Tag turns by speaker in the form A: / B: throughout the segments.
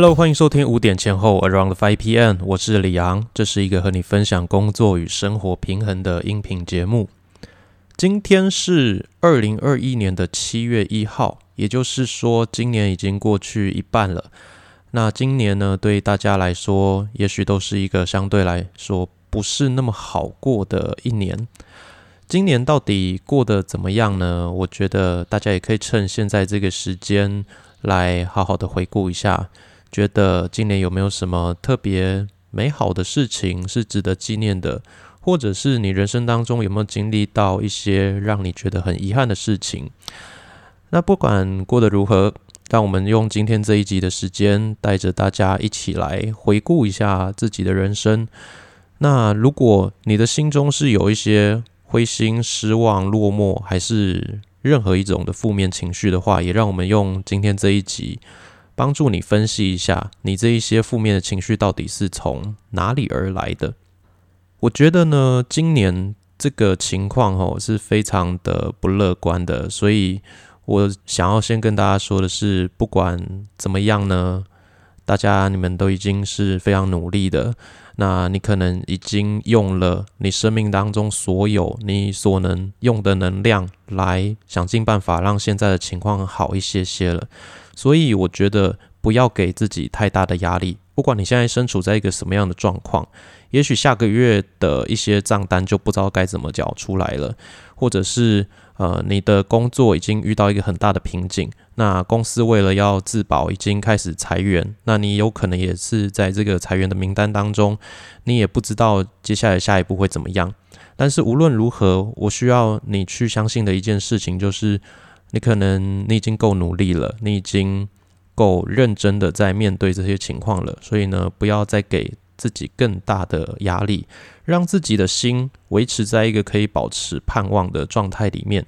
A: Hello，欢迎收听五点前后 Around Five PM，我是李昂，这是一个和你分享工作与生活平衡的音频节目。今天是二零二一年的七月一号，也就是说，今年已经过去一半了。那今年呢，对大家来说，也许都是一个相对来说不是那么好过的一年。今年到底过得怎么样呢？我觉得大家也可以趁现在这个时间来好好的回顾一下。觉得今年有没有什么特别美好的事情是值得纪念的，或者是你人生当中有没有经历到一些让你觉得很遗憾的事情？那不管过得如何，让我们用今天这一集的时间，带着大家一起来回顾一下自己的人生。那如果你的心中是有一些灰心、失望、落寞，还是任何一种的负面情绪的话，也让我们用今天这一集。帮助你分析一下，你这一些负面的情绪到底是从哪里而来的？我觉得呢，今年这个情况哦是非常的不乐观的，所以我想要先跟大家说的是，不管怎么样呢，大家你们都已经是非常努力的，那你可能已经用了你生命当中所有你所能用的能量，来想尽办法让现在的情况好一些些了。所以我觉得不要给自己太大的压力，不管你现在身处在一个什么样的状况，也许下个月的一些账单就不知道该怎么缴出来了，或者是呃你的工作已经遇到一个很大的瓶颈，那公司为了要自保已经开始裁员，那你有可能也是在这个裁员的名单当中，你也不知道接下来下一步会怎么样。但是无论如何，我需要你去相信的一件事情就是。你可能你已经够努力了，你已经够认真的在面对这些情况了，所以呢，不要再给自己更大的压力，让自己的心维持在一个可以保持盼望的状态里面。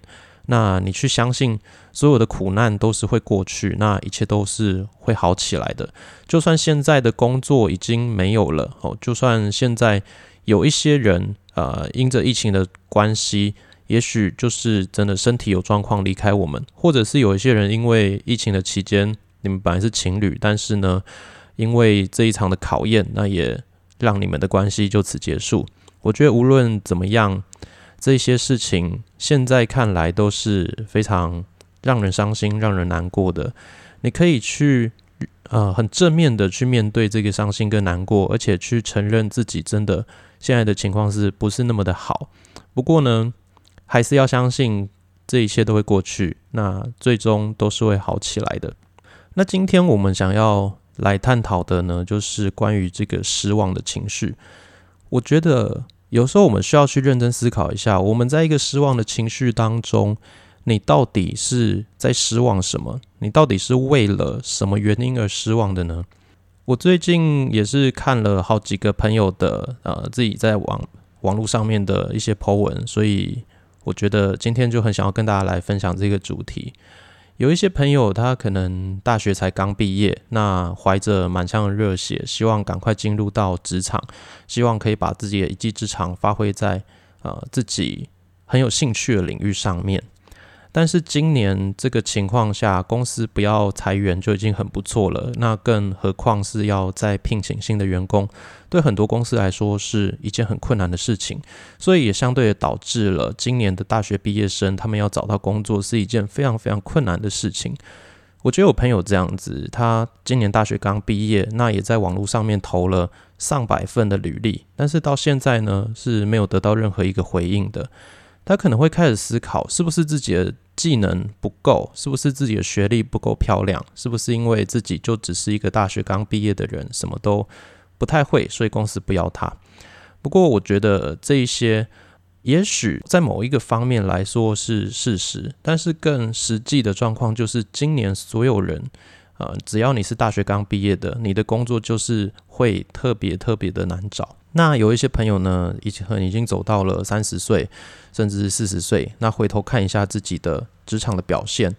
A: 那你去相信所有的苦难都是会过去，那一切都是会好起来的。就算现在的工作已经没有了哦，就算现在有一些人呃因着疫情的关系。也许就是真的身体有状况离开我们，或者是有一些人因为疫情的期间，你们本来是情侣，但是呢，因为这一场的考验，那也让你们的关系就此结束。我觉得无论怎么样，这些事情现在看来都是非常让人伤心、让人难过的。你可以去呃很正面的去面对这个伤心跟难过，而且去承认自己真的现在的情况是不是那么的好。不过呢。还是要相信这一切都会过去，那最终都是会好起来的。那今天我们想要来探讨的呢，就是关于这个失望的情绪。我觉得有时候我们需要去认真思考一下，我们在一个失望的情绪当中，你到底是在失望什么？你到底是为了什么原因而失望的呢？我最近也是看了好几个朋友的呃自己在网网络上面的一些 po 文，所以。我觉得今天就很想要跟大家来分享这个主题。有一些朋友，他可能大学才刚毕业，那怀着满腔的热血，希望赶快进入到职场，希望可以把自己的一技之长发挥在呃自己很有兴趣的领域上面。但是今年这个情况下，公司不要裁员就已经很不错了，那更何况是要再聘请新的员工，对很多公司来说是一件很困难的事情，所以也相对的导致了今年的大学毕业生他们要找到工作是一件非常非常困难的事情。我觉得有朋友这样子，他今年大学刚毕业，那也在网络上面投了上百份的履历，但是到现在呢是没有得到任何一个回应的。他可能会开始思考，是不是自己的技能不够，是不是自己的学历不够漂亮，是不是因为自己就只是一个大学刚毕业的人，什么都不太会，所以公司不要他。不过，我觉得这一些也许在某一个方面来说是事实，但是更实际的状况就是，今年所有人，呃，只要你是大学刚毕业的，你的工作就是会特别特别的难找。那有一些朋友呢，已经已经走到了三十岁，甚至是四十岁。那回头看一下自己的职场的表现，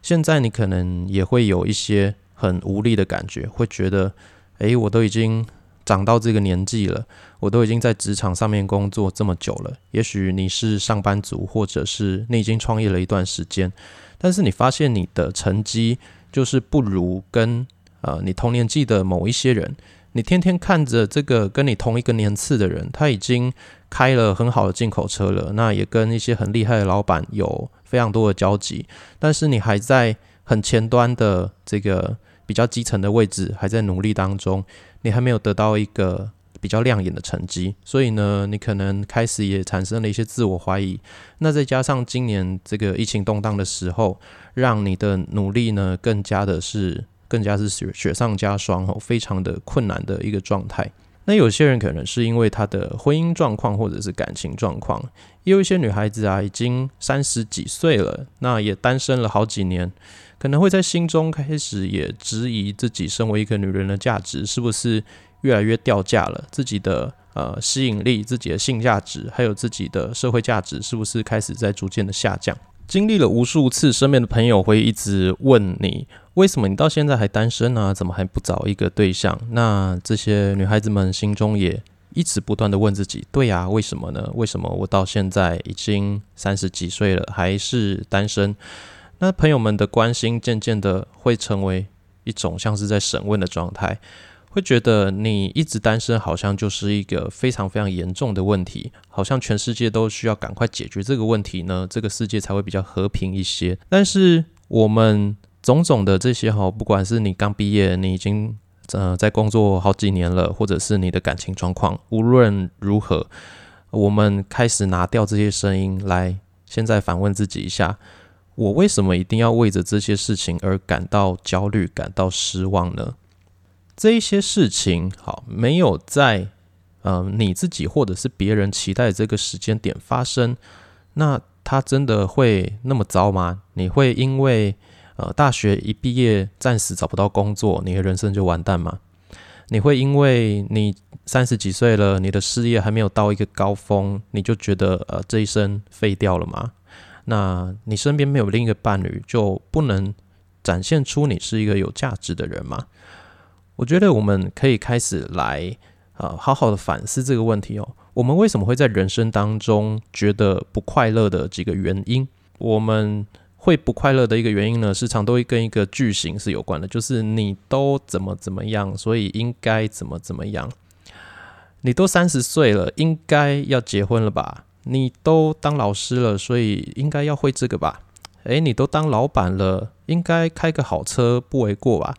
A: 现在你可能也会有一些很无力的感觉，会觉得，诶，我都已经长到这个年纪了，我都已经在职场上面工作这么久了。也许你是上班族，或者是你已经创业了一段时间，但是你发现你的成绩就是不如跟呃你同年纪的某一些人，你天天看着这个跟你同一个年次的人，他已经开了很好的进口车了，那也跟一些很厉害的老板有非常多的交集，但是你还在很前端的这个比较基层的位置，还在努力当中，你还没有得到一个。比较亮眼的成绩，所以呢，你可能开始也产生了一些自我怀疑。那再加上今年这个疫情动荡的时候，让你的努力呢更加的是更加是雪雪上加霜哦，非常的困难的一个状态。那有些人可能是因为他的婚姻状况或者是感情状况，也有一些女孩子啊，已经三十几岁了，那也单身了好几年，可能会在心中开始也质疑自己身为一个女人的价值是不是。越来越掉价了，自己的呃吸引力、自己的性价值，还有自己的社会价值，是不是开始在逐渐的下降？经历了无数次，身边的朋友会一直问你，为什么你到现在还单身啊？怎么还不找一个对象？那这些女孩子们心中也一直不断的问自己，对呀，为什么呢？为什么我到现在已经三十几岁了，还是单身？那朋友们的关心渐渐的会成为一种像是在审问的状态。会觉得你一直单身，好像就是一个非常非常严重的问题，好像全世界都需要赶快解决这个问题呢，这个世界才会比较和平一些。但是我们种种的这些哈，不管是你刚毕业，你已经呃在工作好几年了，或者是你的感情状况，无论如何，我们开始拿掉这些声音来，现在反问自己一下：我为什么一定要为着这些事情而感到焦虑、感到失望呢？这一些事情，好，没有在呃你自己或者是别人期待这个时间点发生，那他真的会那么糟吗？你会因为呃大学一毕业暂时找不到工作，你的人生就完蛋吗？你会因为你三十几岁了，你的事业还没有到一个高峰，你就觉得呃这一生废掉了吗？那你身边没有另一个伴侣，就不能展现出你是一个有价值的人吗？我觉得我们可以开始来，呃，好好的反思这个问题哦。我们为什么会在人生当中觉得不快乐的几个原因？我们会不快乐的一个原因呢，时常都会跟一个句型是有关的，就是你都怎么怎么样，所以应该怎么怎么样。你都三十岁了，应该要结婚了吧？你都当老师了，所以应该要会这个吧？诶，你都当老板了，应该开个好车不为过吧？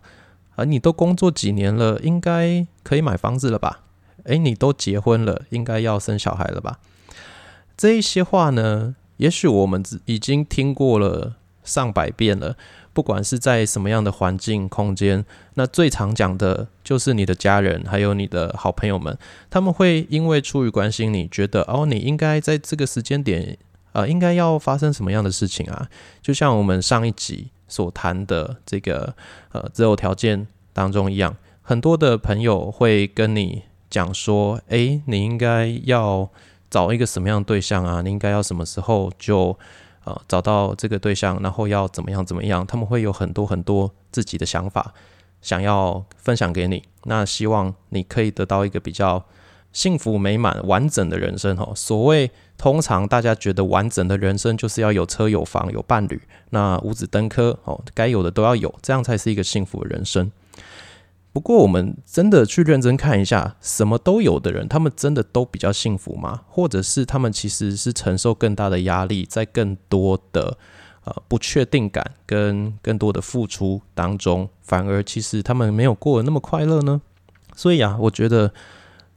A: 而你都工作几年了，应该可以买房子了吧？诶，你都结婚了，应该要生小孩了吧？这一些话呢，也许我们已经听过了上百遍了。不管是在什么样的环境空间，那最常讲的就是你的家人，还有你的好朋友们，他们会因为出于关心你，觉得哦，你应该在这个时间点，呃，应该要发生什么样的事情啊？就像我们上一集。所谈的这个呃择偶条件当中一样，很多的朋友会跟你讲说：“诶，你应该要找一个什么样的对象啊？你应该要什么时候就呃找到这个对象，然后要怎么样怎么样？”他们会有很多很多自己的想法，想要分享给你。那希望你可以得到一个比较幸福美满、完整的人生哦。所谓。通常大家觉得完整的人生就是要有车有房有伴侣，那五子登科哦，该有的都要有，这样才是一个幸福的人生。不过我们真的去认真看一下，什么都有的人，他们真的都比较幸福吗？或者是他们其实是承受更大的压力，在更多的呃不确定感跟更多的付出当中，反而其实他们没有过得那么快乐呢？所以啊，我觉得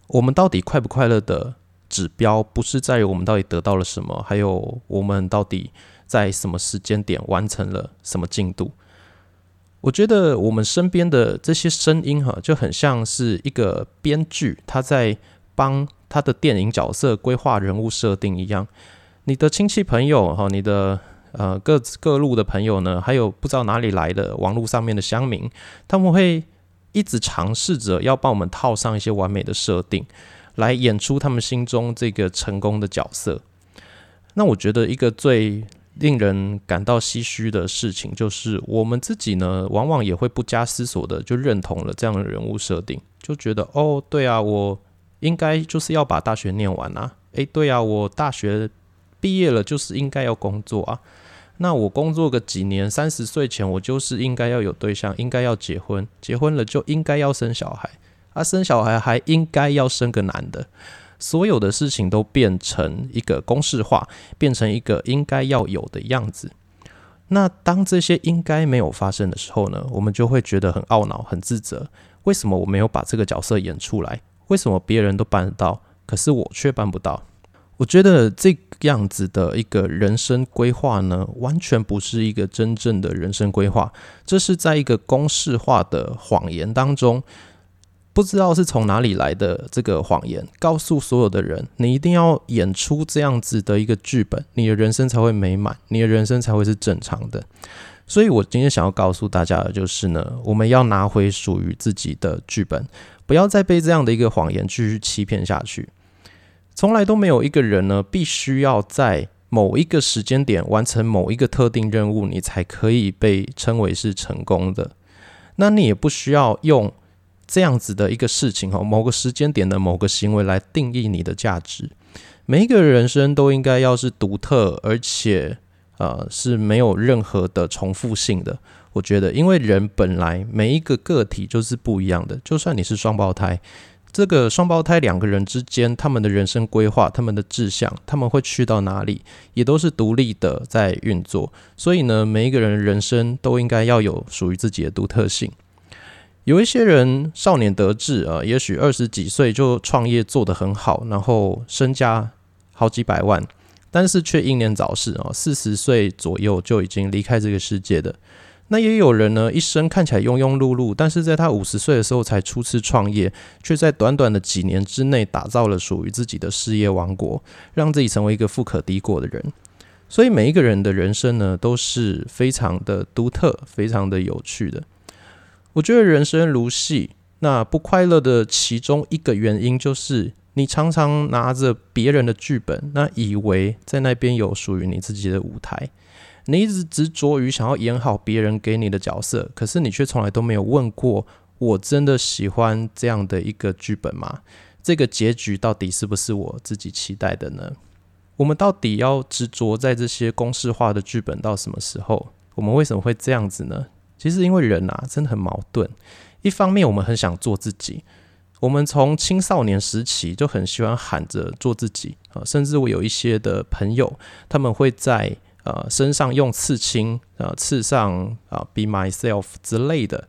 A: 我们到底快不快乐的？指标不是在于我们到底得到了什么，还有我们到底在什么时间点完成了什么进度。我觉得我们身边的这些声音哈，就很像是一个编剧他在帮他的电影角色规划人物设定一样。你的亲戚朋友哈，你的呃各各路的朋友呢，还有不知道哪里来的网络上面的乡民，他们会一直尝试着要帮我们套上一些完美的设定。来演出他们心中这个成功的角色。那我觉得一个最令人感到唏嘘的事情，就是我们自己呢，往往也会不加思索的就认同了这样的人物设定，就觉得哦，对啊，我应该就是要把大学念完啊。诶，对啊，我大学毕业了就是应该要工作啊。那我工作个几年，三十岁前我就是应该要有对象，应该要结婚，结婚了就应该要生小孩，啊，生小孩还应该要生个男的。所有的事情都变成一个公式化，变成一个应该要有的样子。那当这些应该没有发生的时候呢，我们就会觉得很懊恼、很自责。为什么我没有把这个角色演出来？为什么别人都办得到，可是我却办不到？我觉得这样子的一个人生规划呢，完全不是一个真正的人生规划，这是在一个公式化的谎言当中。不知道是从哪里来的这个谎言，告诉所有的人，你一定要演出这样子的一个剧本，你的人生才会美满，你的人生才会是正常的。所以我今天想要告诉大家的就是呢，我们要拿回属于自己的剧本，不要再被这样的一个谎言继续欺骗下去。从来都没有一个人呢，必须要在某一个时间点完成某一个特定任务，你才可以被称为是成功的。那你也不需要用。这样子的一个事情哈，某个时间点的某个行为来定义你的价值。每一个人生都应该要是独特，而且呃是没有任何的重复性的。我觉得，因为人本来每一个个体就是不一样的。就算你是双胞胎，这个双胞胎两个人之间，他们的人生规划、他们的志向、他们会去到哪里，也都是独立的在运作。所以呢，每一个人人生都应该要有属于自己的独特性。有一些人少年得志啊，也许二十几岁就创业做得很好，然后身家好几百万，但是却英年早逝啊，四十岁左右就已经离开这个世界的。那也有人呢，一生看起来庸庸碌碌，但是在他五十岁的时候才初次创业，却在短短的几年之内打造了属于自己的事业王国，让自己成为一个富可敌国的人。所以每一个人的人生呢，都是非常的独特，非常的有趣的。我觉得人生如戏，那不快乐的其中一个原因就是你常常拿着别人的剧本，那以为在那边有属于你自己的舞台，你一直执着于想要演好别人给你的角色，可是你却从来都没有问过：我真的喜欢这样的一个剧本吗？这个结局到底是不是我自己期待的呢？我们到底要执着在这些公式化的剧本到什么时候？我们为什么会这样子呢？其实，因为人啊，真的很矛盾。一方面，我们很想做自己，我们从青少年时期就很喜欢喊着做自己啊。甚至我有一些的朋友，他们会在呃身上用刺青啊，刺上啊 “be myself” 之类的，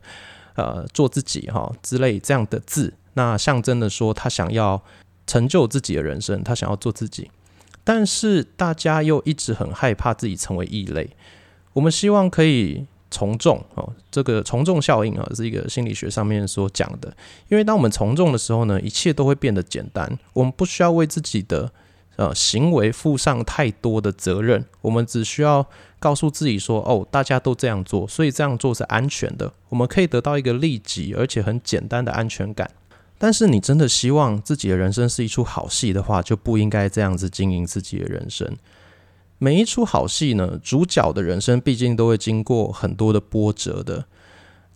A: 呃，做自己哈之类这样的字，那象征的说他想要成就自己的人生，他想要做自己。但是大家又一直很害怕自己成为异类，我们希望可以。从众哦，这个从众效应啊，是一个心理学上面所讲的。因为当我们从众的时候呢，一切都会变得简单，我们不需要为自己的呃行为负上太多的责任，我们只需要告诉自己说：“哦，大家都这样做，所以这样做是安全的。”我们可以得到一个立即而且很简单的安全感。但是，你真的希望自己的人生是一出好戏的话，就不应该这样子经营自己的人生。每一出好戏呢，主角的人生毕竟都会经过很多的波折的。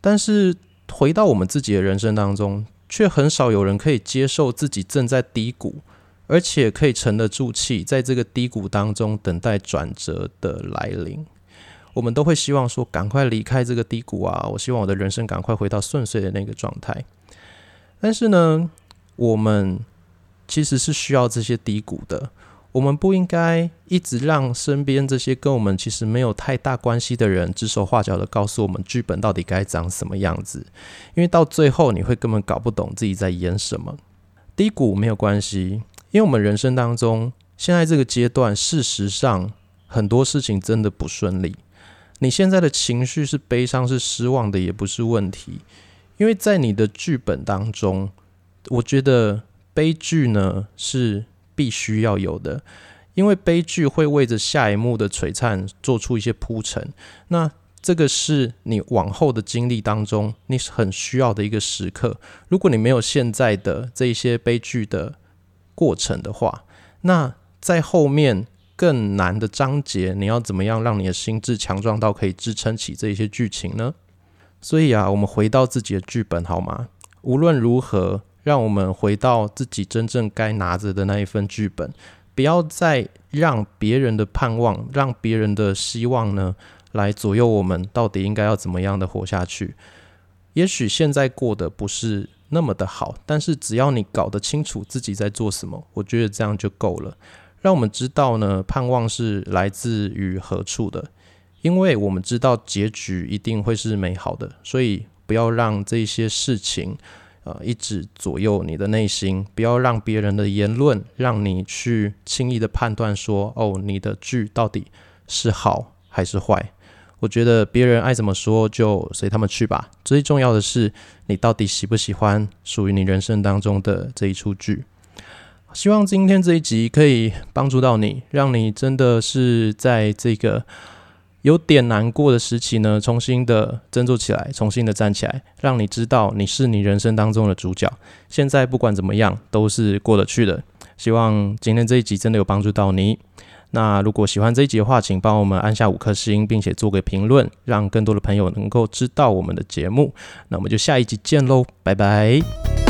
A: 但是回到我们自己的人生当中，却很少有人可以接受自己正在低谷，而且可以沉得住气，在这个低谷当中等待转折的来临。我们都会希望说，赶快离开这个低谷啊！我希望我的人生赶快回到顺遂的那个状态。但是呢，我们其实是需要这些低谷的。我们不应该一直让身边这些跟我们其实没有太大关系的人指手画脚的告诉我们剧本到底该长什么样子，因为到最后你会根本搞不懂自己在演什么。低谷没有关系，因为我们人生当中现在这个阶段，事实上很多事情真的不顺利。你现在的情绪是悲伤、是失望的，也不是问题，因为在你的剧本当中，我觉得悲剧呢是。必须要有的，因为悲剧会为着下一幕的璀璨做出一些铺陈。那这个是你往后的经历当中，你很需要的一个时刻。如果你没有现在的这一些悲剧的过程的话，那在后面更难的章节，你要怎么样让你的心智强壮到可以支撑起这些剧情呢？所以啊，我们回到自己的剧本好吗？无论如何。让我们回到自己真正该拿着的那一份剧本，不要再让别人的盼望、让别人的希望呢，来左右我们到底应该要怎么样的活下去。也许现在过的不是那么的好，但是只要你搞得清楚自己在做什么，我觉得这样就够了。让我们知道呢，盼望是来自于何处的，因为我们知道结局一定会是美好的，所以不要让这些事情。呃，一直左右你的内心，不要让别人的言论让你去轻易的判断说，哦，你的剧到底是好还是坏。我觉得别人爱怎么说就随他们去吧。最重要的是，你到底喜不喜欢属于你人生当中的这一出剧。希望今天这一集可以帮助到你，让你真的是在这个。有点难过的时期呢，重新的振作起来，重新的站起来，让你知道你是你人生当中的主角。现在不管怎么样，都是过得去的。希望今天这一集真的有帮助到你。那如果喜欢这一集的话，请帮我们按下五颗星，并且做个评论，让更多的朋友能够知道我们的节目。那我们就下一集见喽，拜拜。